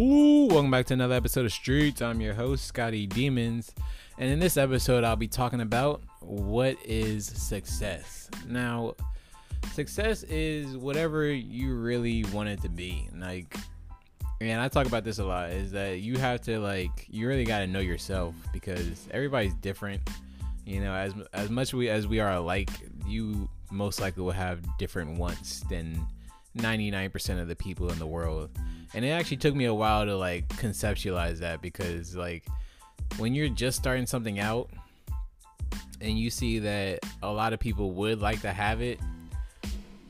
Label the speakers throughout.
Speaker 1: Ooh, welcome back to another episode of Streets. I'm your host, Scotty Demons. And in this episode, I'll be talking about what is success. Now, success is whatever you really want it to be. Like, and I talk about this a lot, is that you have to, like, you really got to know yourself because everybody's different. You know, as as much we as we are alike, you most likely will have different wants than 99% of the people in the world. And it actually took me a while to like conceptualize that because like when you're just starting something out and you see that a lot of people would like to have it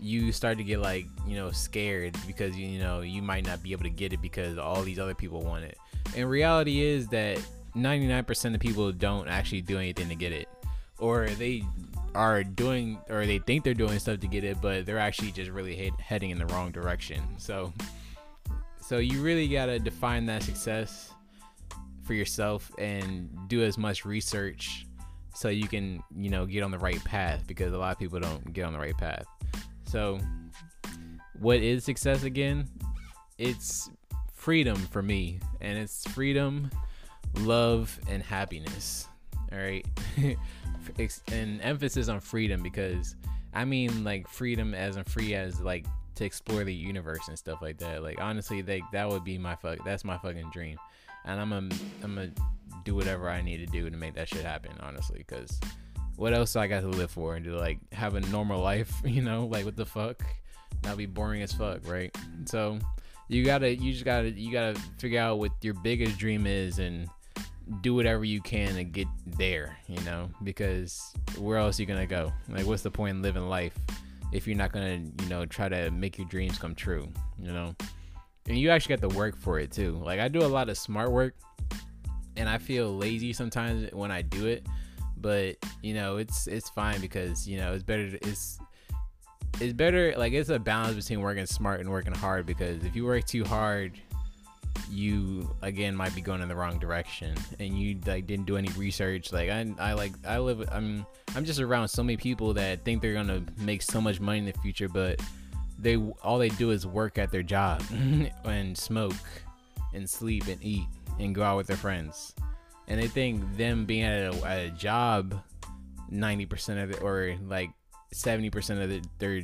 Speaker 1: you start to get like you know scared because you know you might not be able to get it because all these other people want it. And reality is that 99% of people don't actually do anything to get it. Or they are doing or they think they're doing stuff to get it but they're actually just really head, heading in the wrong direction so so you really got to define that success for yourself and do as much research so you can, you know, get on the right path because a lot of people don't get on the right path. So what is success again? It's freedom for me, and it's freedom, love, and happiness. All right. and emphasis on freedom because I mean like freedom as in free as like to explore the universe and stuff like that. Like honestly, like that would be my fuck. That's my fucking dream, and I'm gonna I'm gonna do whatever I need to do to make that shit happen. Honestly, because what else do I got to live for and to like have a normal life? You know, like what the fuck? That'd be boring as fuck, right? So you gotta you just gotta you gotta figure out what your biggest dream is and do whatever you can to get there you know because where else are you gonna go? Like what's the point in living life if you're not gonna you know try to make your dreams come true you know? And you actually got to work for it too. Like i do a lot of smart work and i feel lazy sometimes when i do it but you know it's it's fine because you know it's better it's it's better like it's a balance between working smart and working hard because if you work too hard you again might be going in the wrong direction and you like didn't do any research like i, I like i live i'm i'm just around so many people that think they're gonna make so much money in the future but they all they do is work at their job and smoke and sleep and eat and go out with their friends. And they think them being at a, at a job 90% of it or like 70% of the, their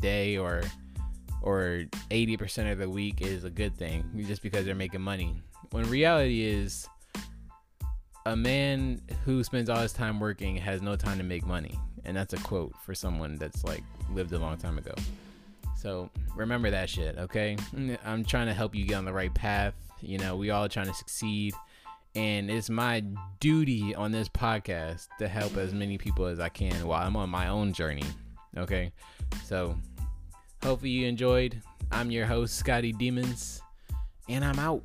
Speaker 1: day or or 80% of the week is a good thing just because they're making money. When reality is a man who spends all his time working has no time to make money. And that's a quote for someone that's like lived a long time ago. So remember that shit, okay? I'm trying to help you get on the right path. You know, we all trying to succeed. And it's my duty on this podcast to help as many people as I can while I'm on my own journey. Okay? So Hopefully you enjoyed. I'm your host, Scotty Demons, and I'm out.